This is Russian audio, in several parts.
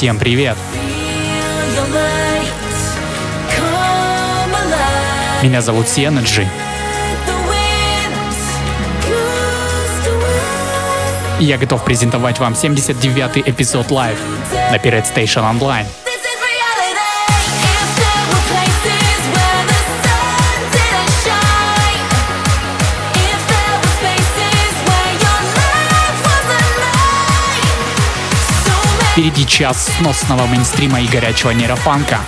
Всем привет! Меня зовут Сиэнаджи. И я готов презентовать вам 79-й эпизод Live на Pirate Station Online. Впереди час сносного мейнстрима и горячего нейрофанка.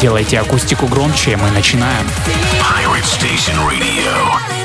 Делайте акустику громче, мы начинаем. Pirate Station Radio.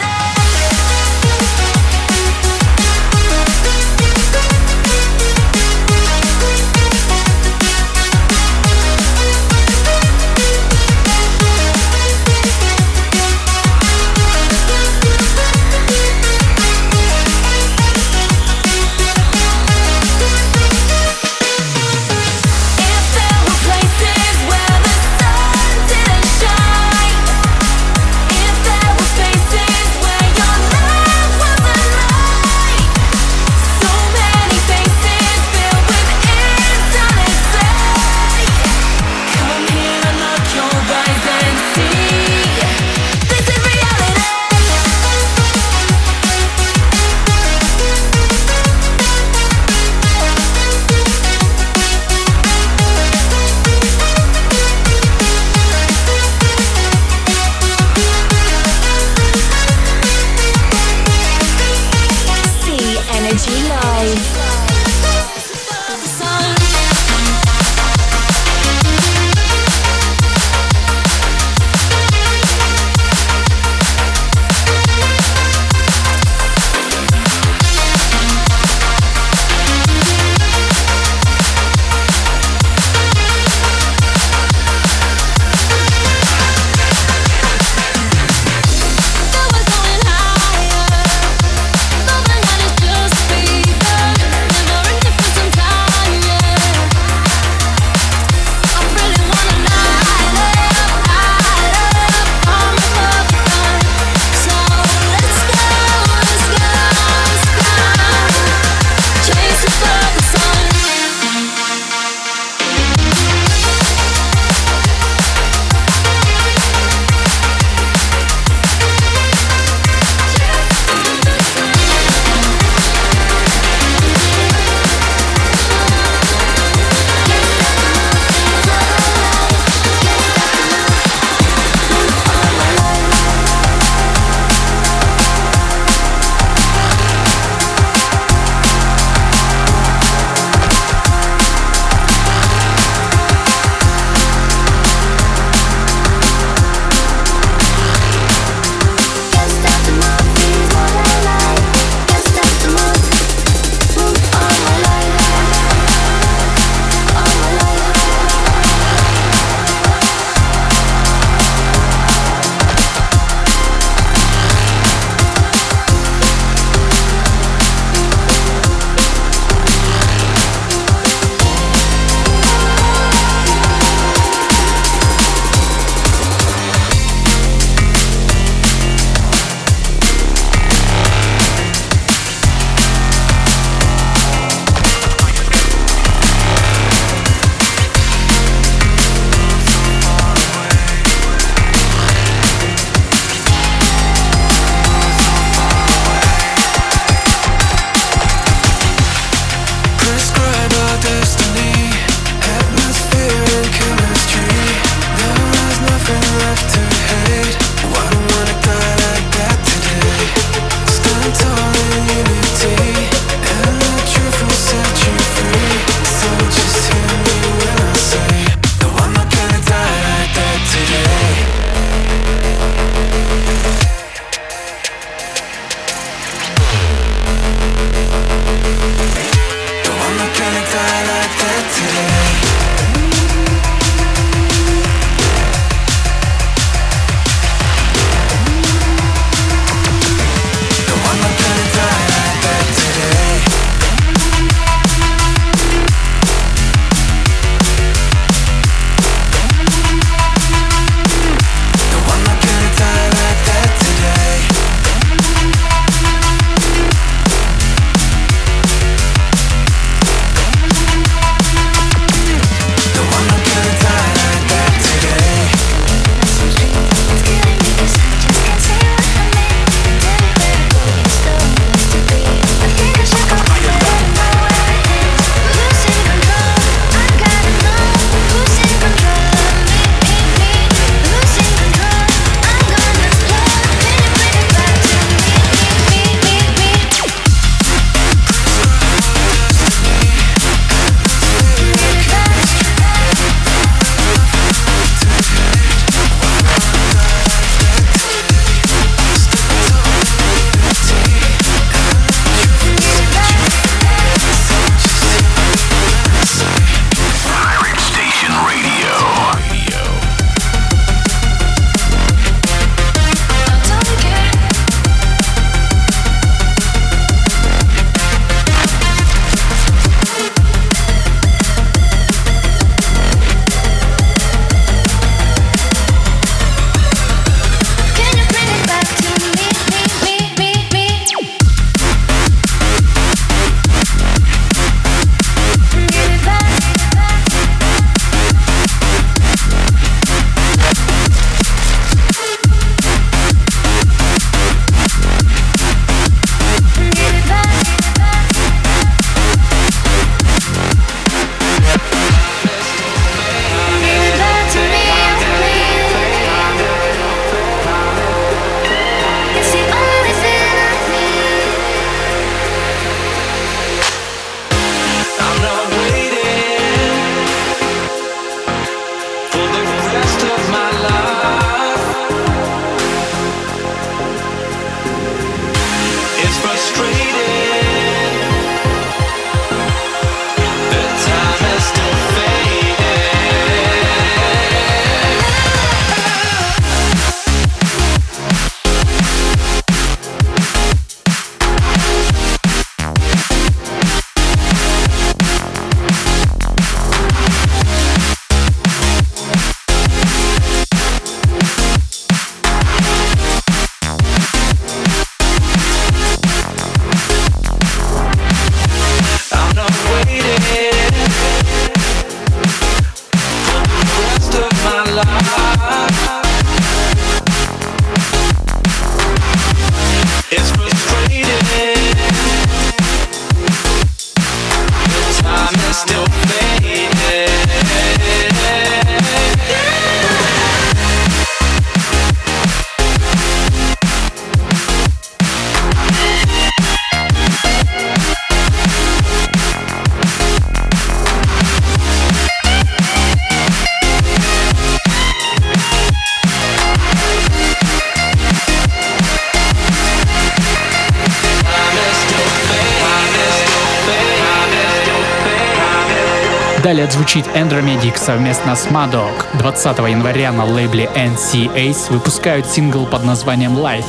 Andromedic совместно с Madog. 20 января на лейбле NC Ace выпускают сингл под названием Light.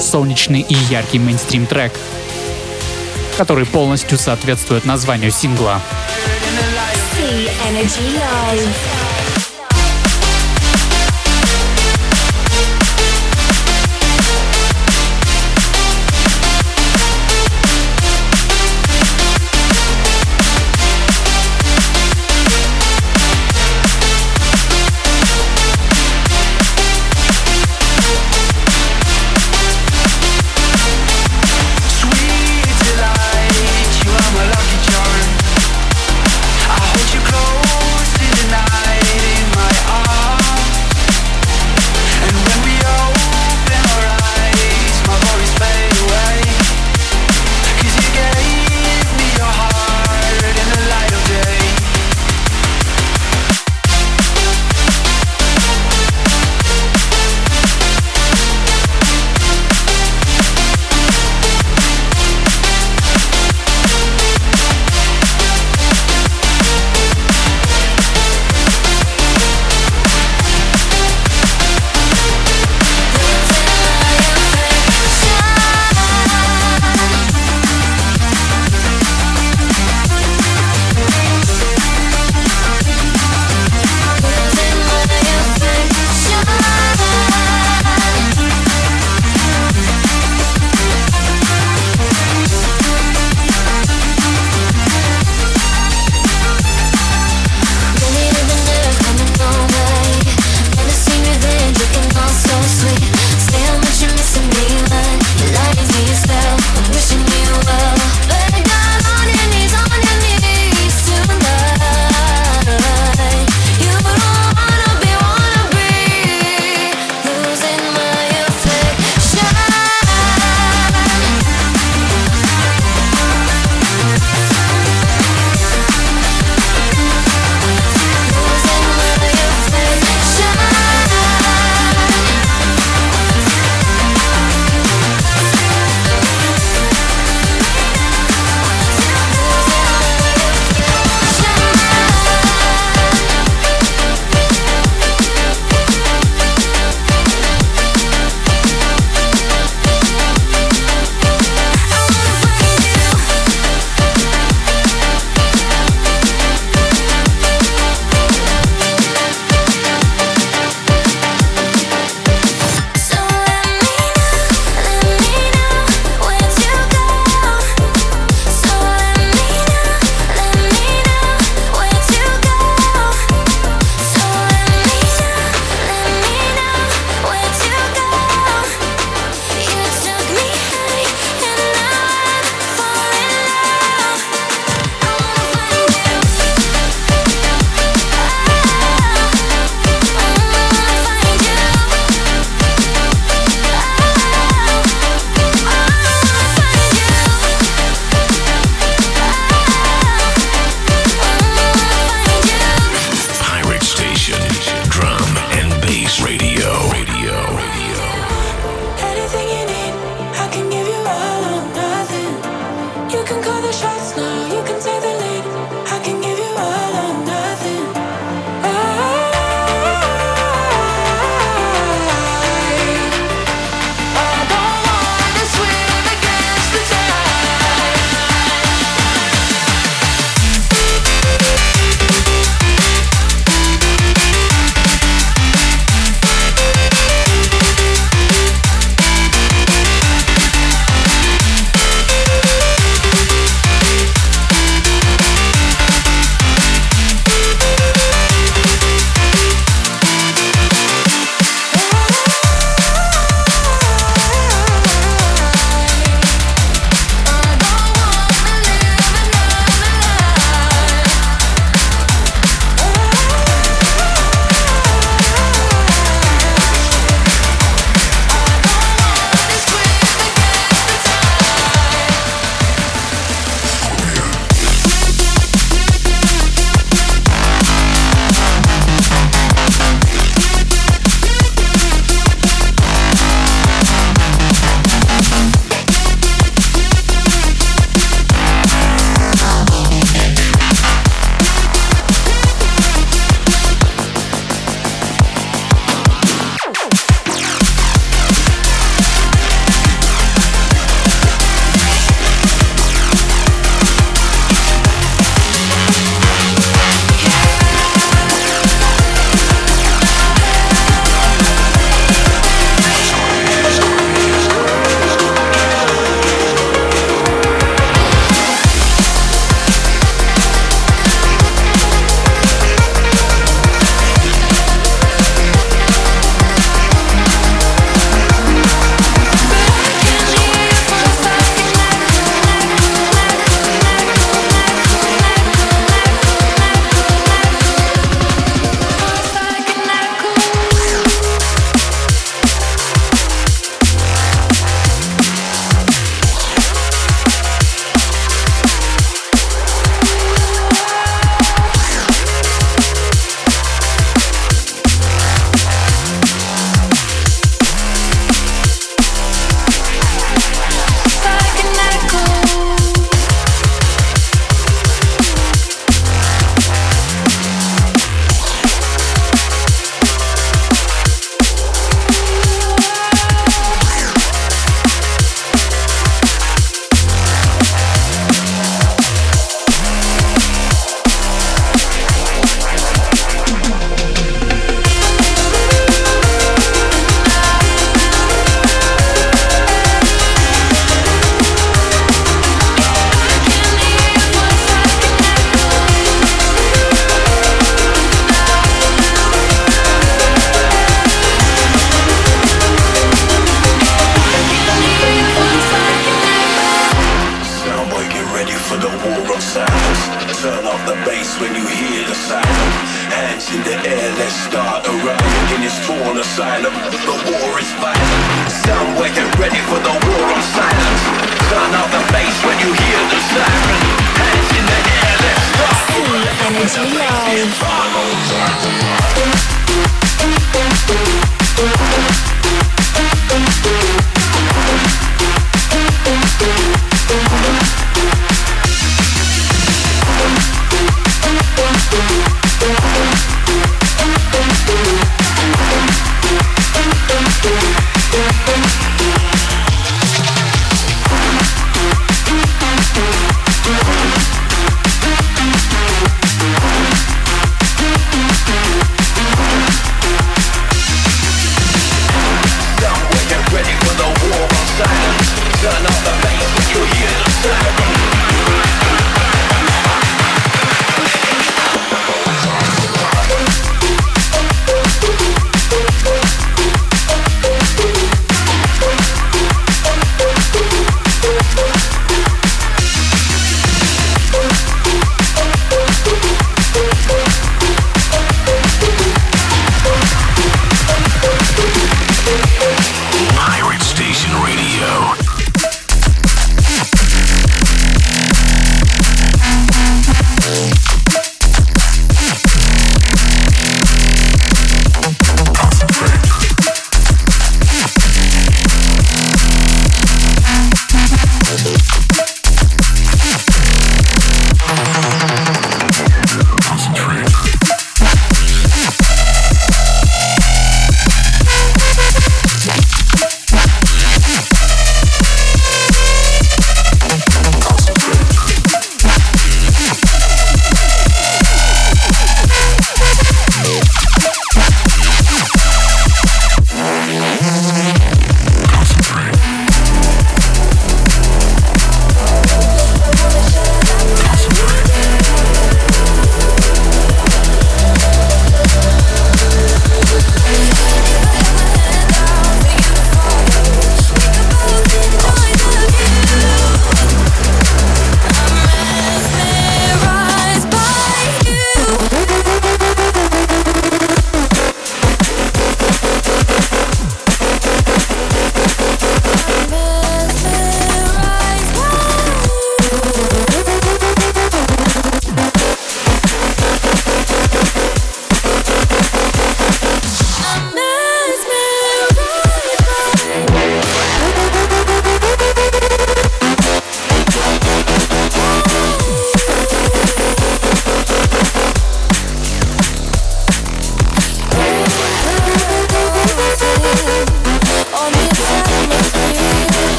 Солнечный и яркий мейнстрим трек, который полностью соответствует названию сингла. Energy Live.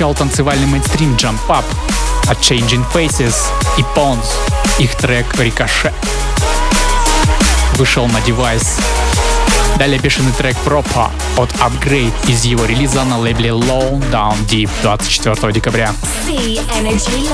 посещал танцевальный мейнстрим Jump Up от Changing Faces и Pons, их трек Ricochet. Вышел на девайс. Далее бешеный трек Propa от Upgrade из его релиза на лейбле Low Down Deep 24 декабря. See Energy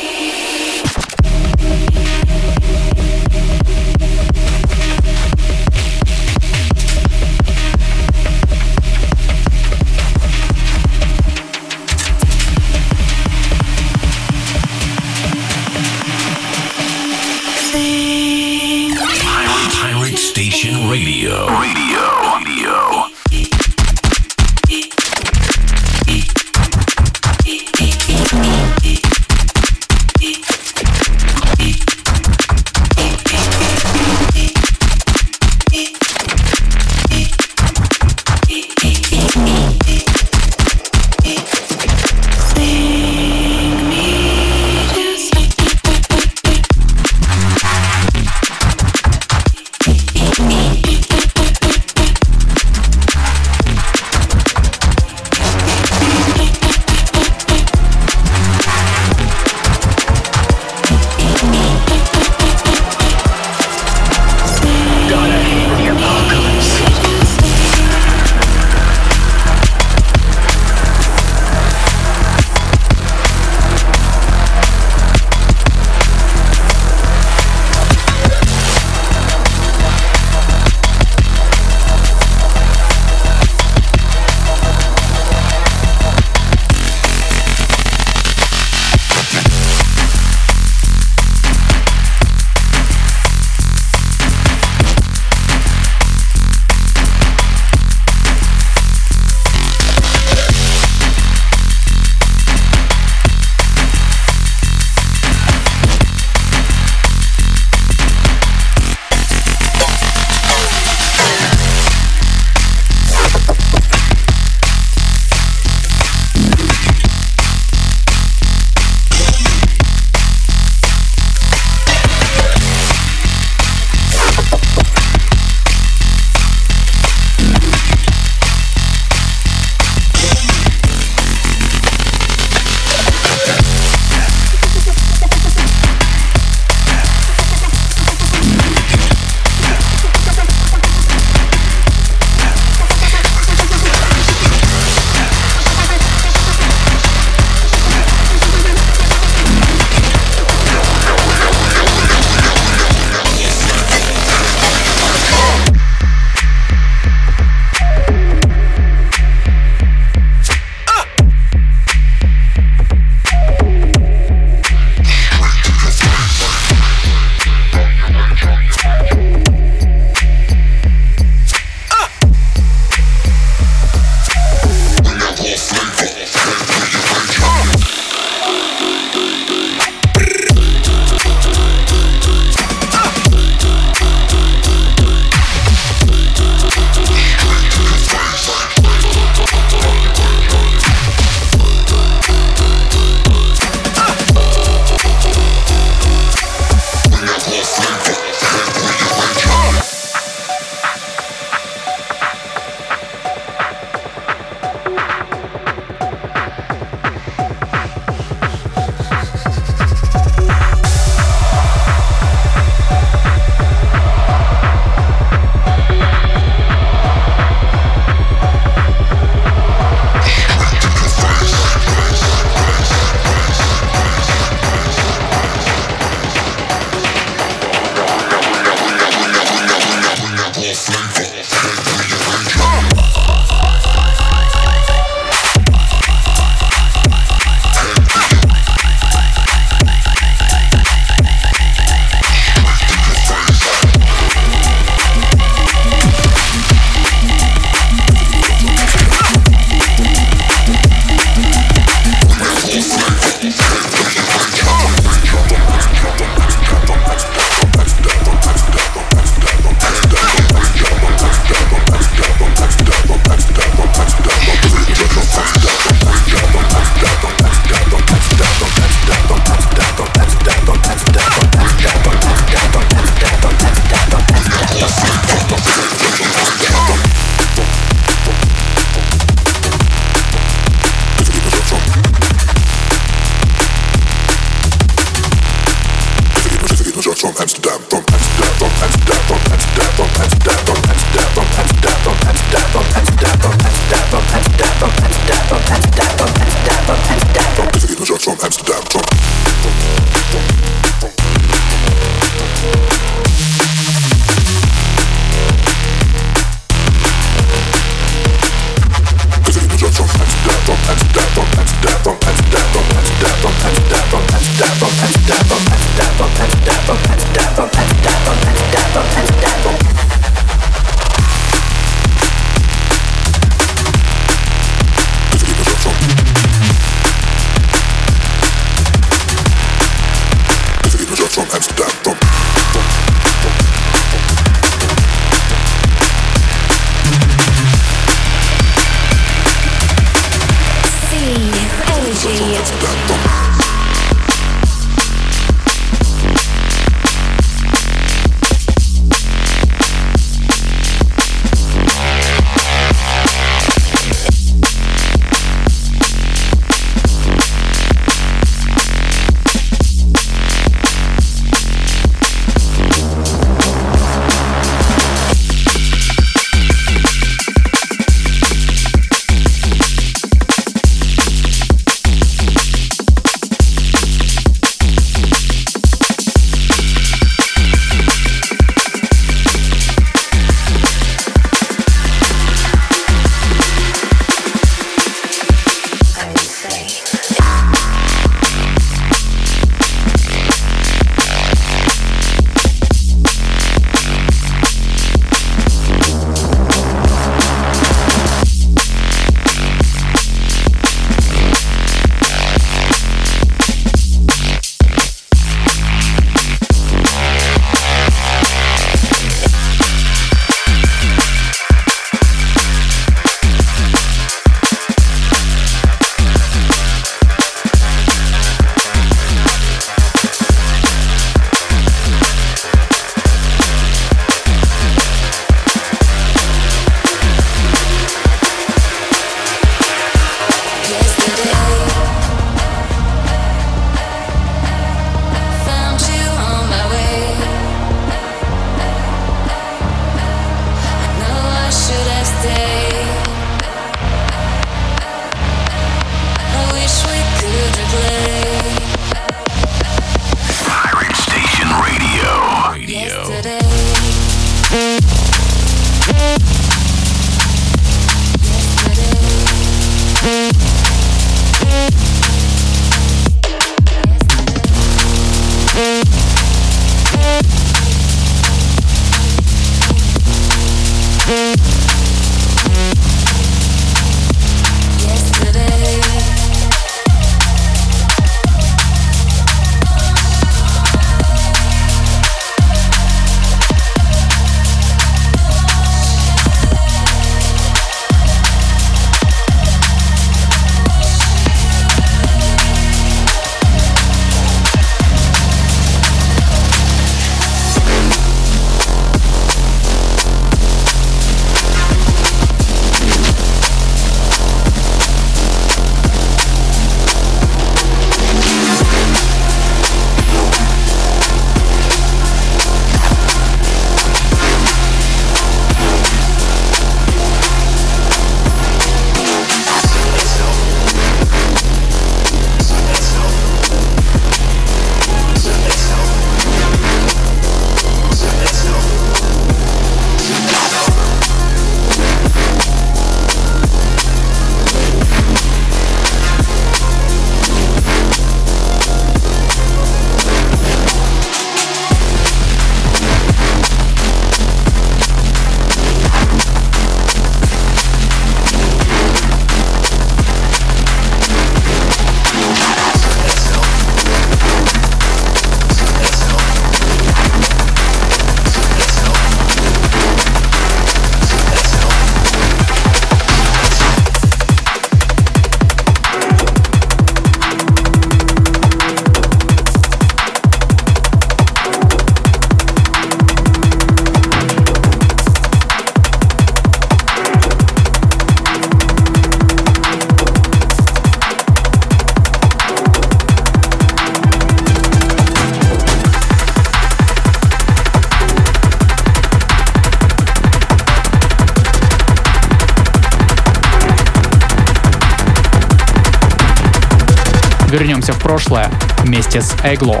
вместе с Эгло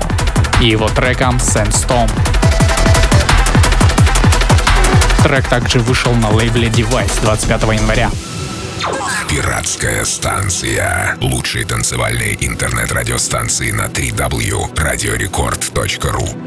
и его треком Sandstorm. Трек также вышел на лейбле Device 25 января. Пиратская станция. Лучшие танцевальные интернет-радиостанции на 3W. Радиорекорд.ру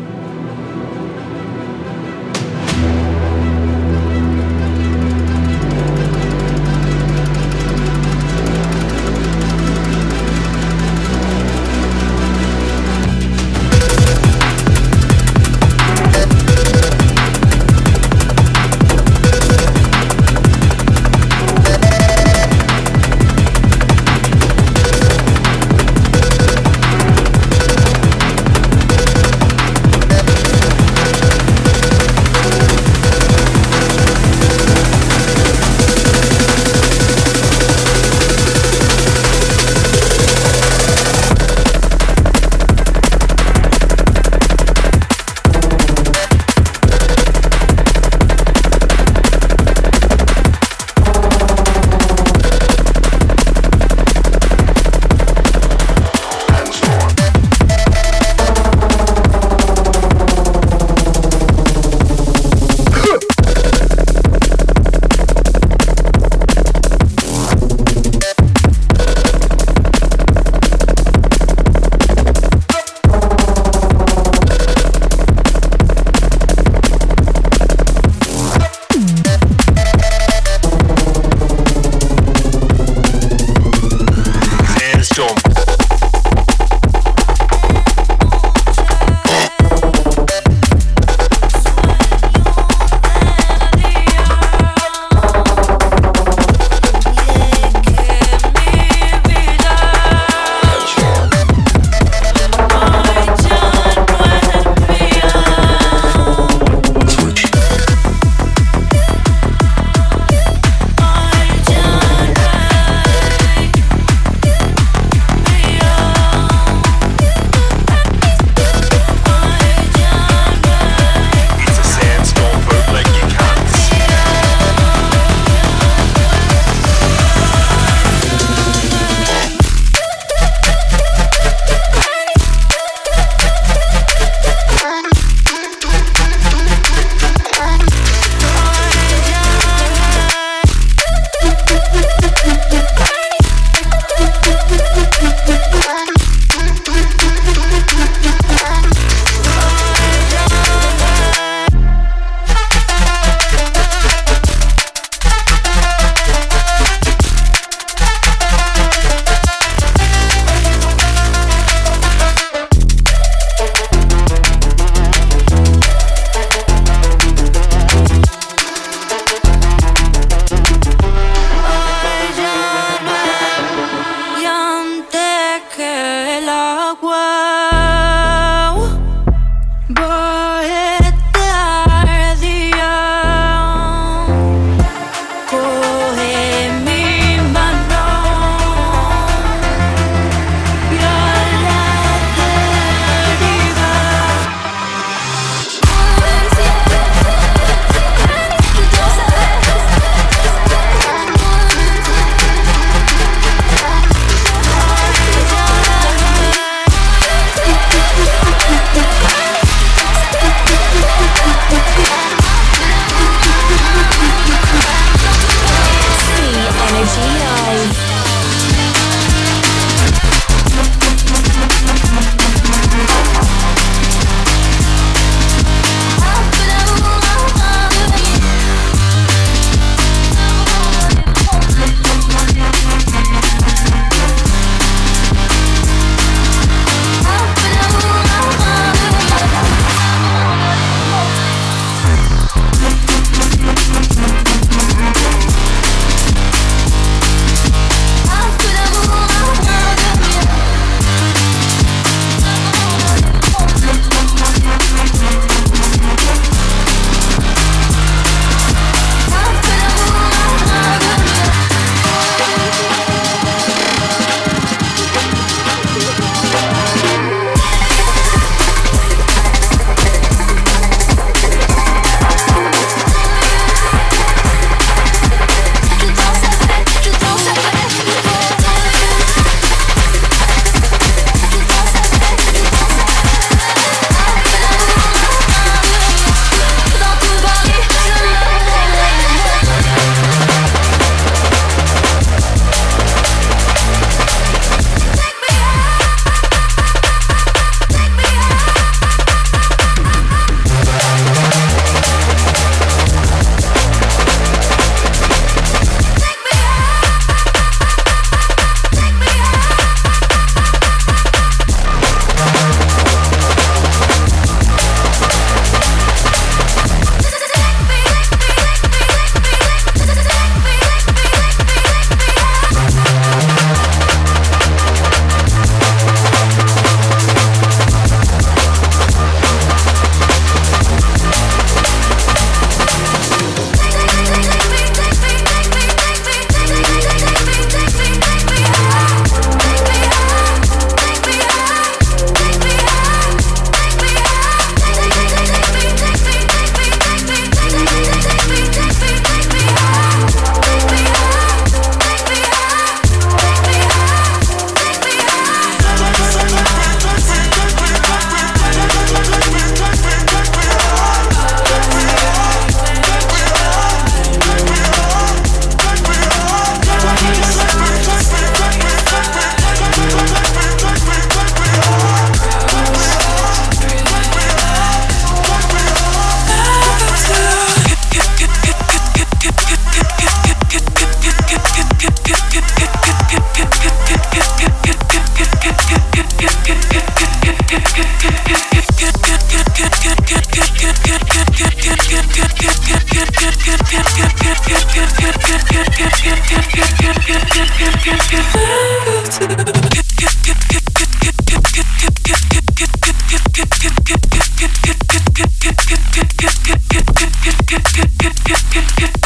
get, get.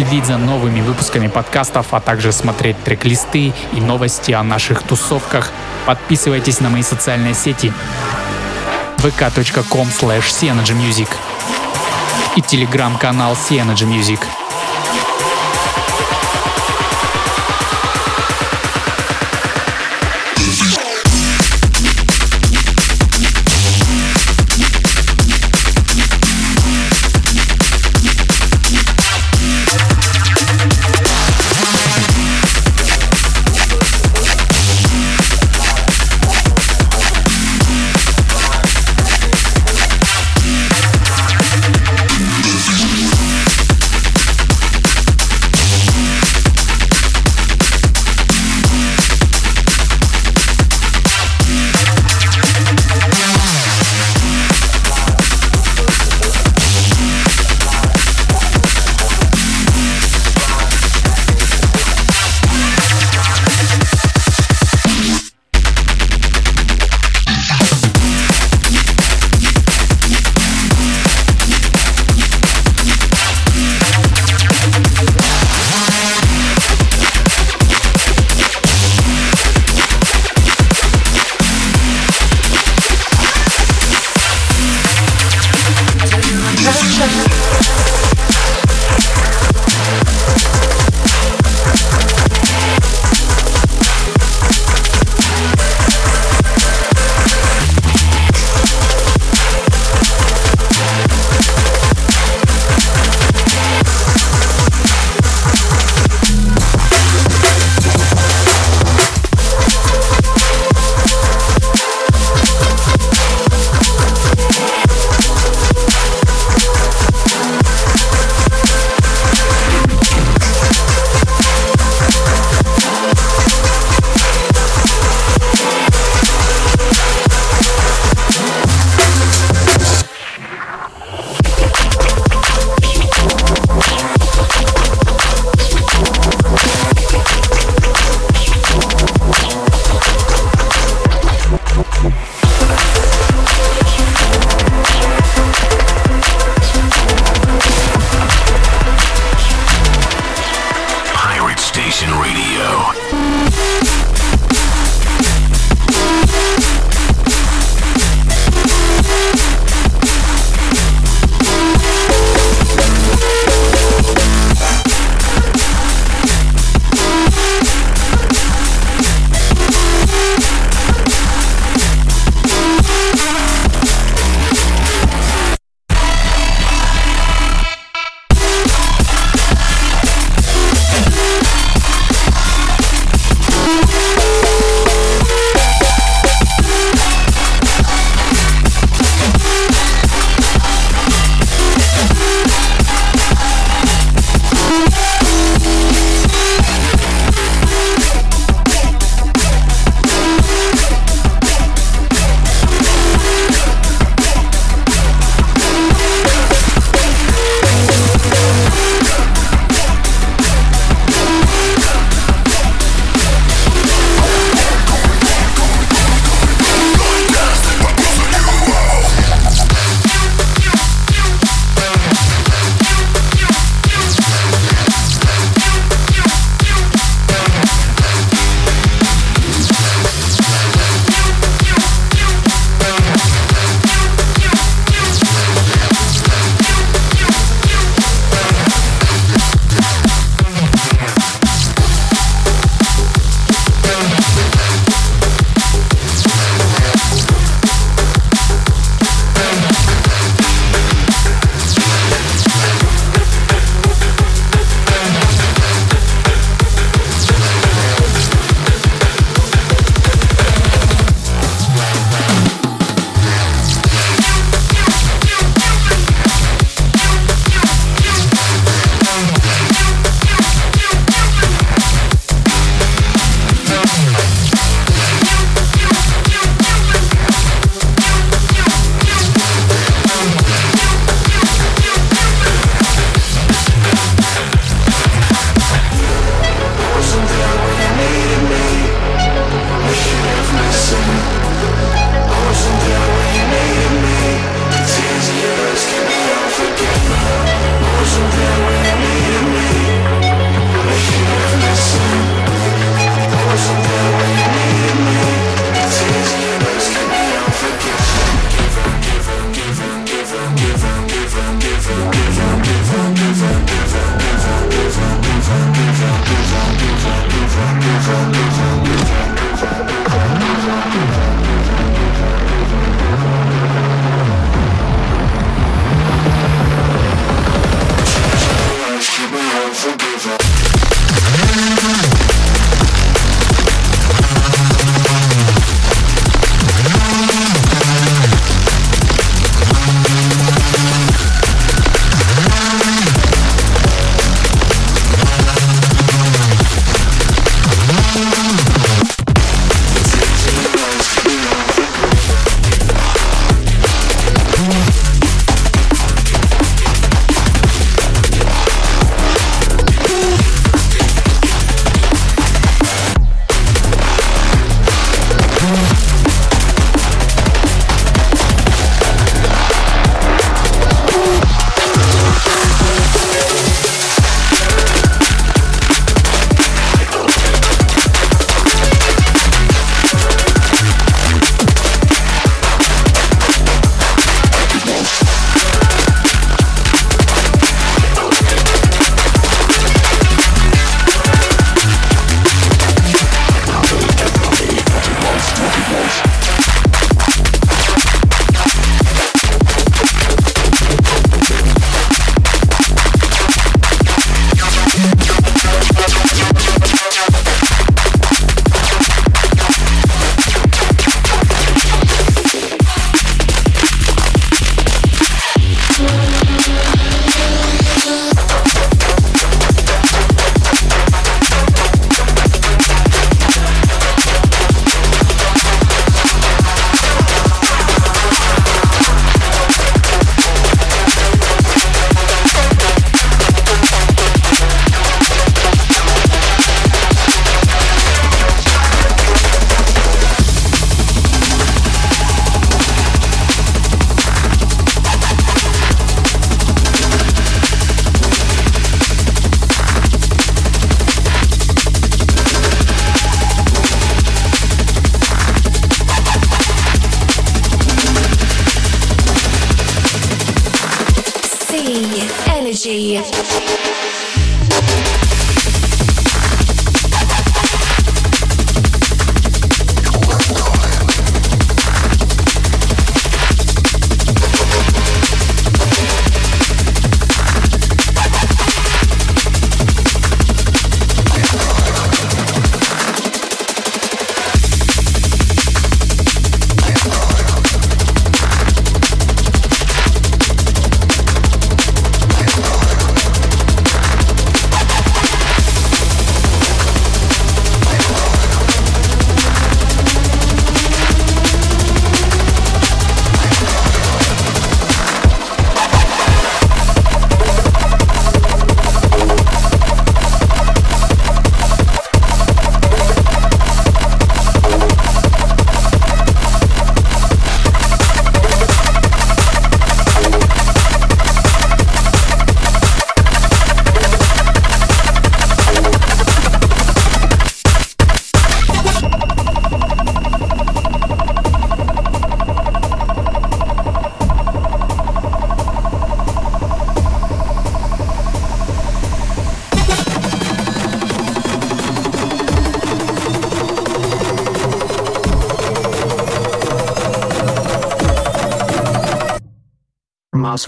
Следить за новыми выпусками подкастов, а также смотреть трек-листы и новости о наших тусовках, подписывайтесь на мои социальные сети vk.com slash и телеграм-канал Music.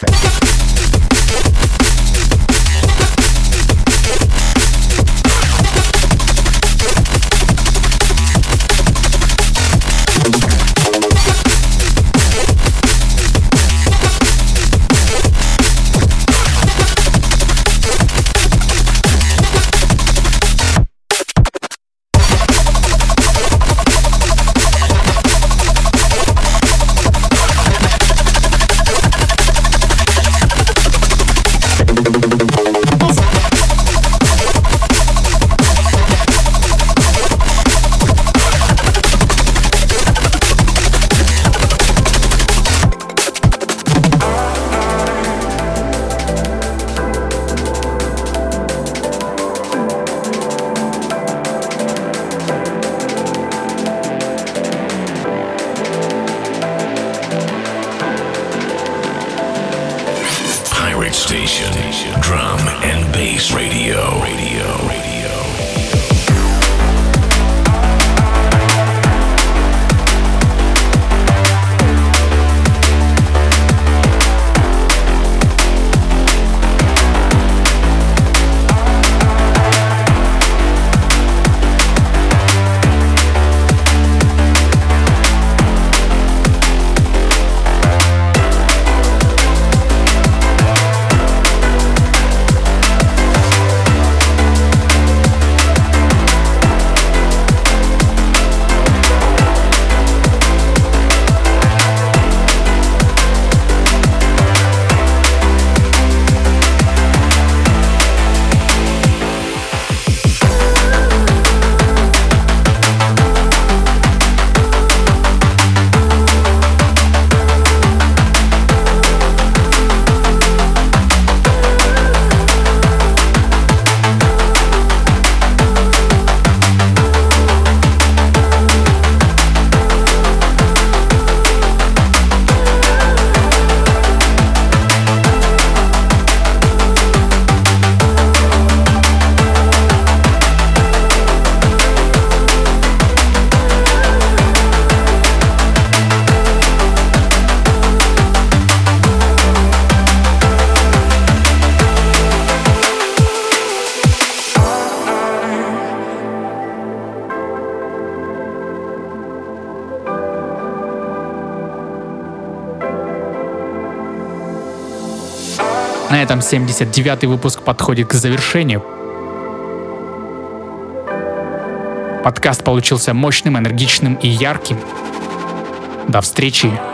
atmosphere. 79 выпуск подходит к завершению. Подкаст получился мощным, энергичным и ярким. До встречи!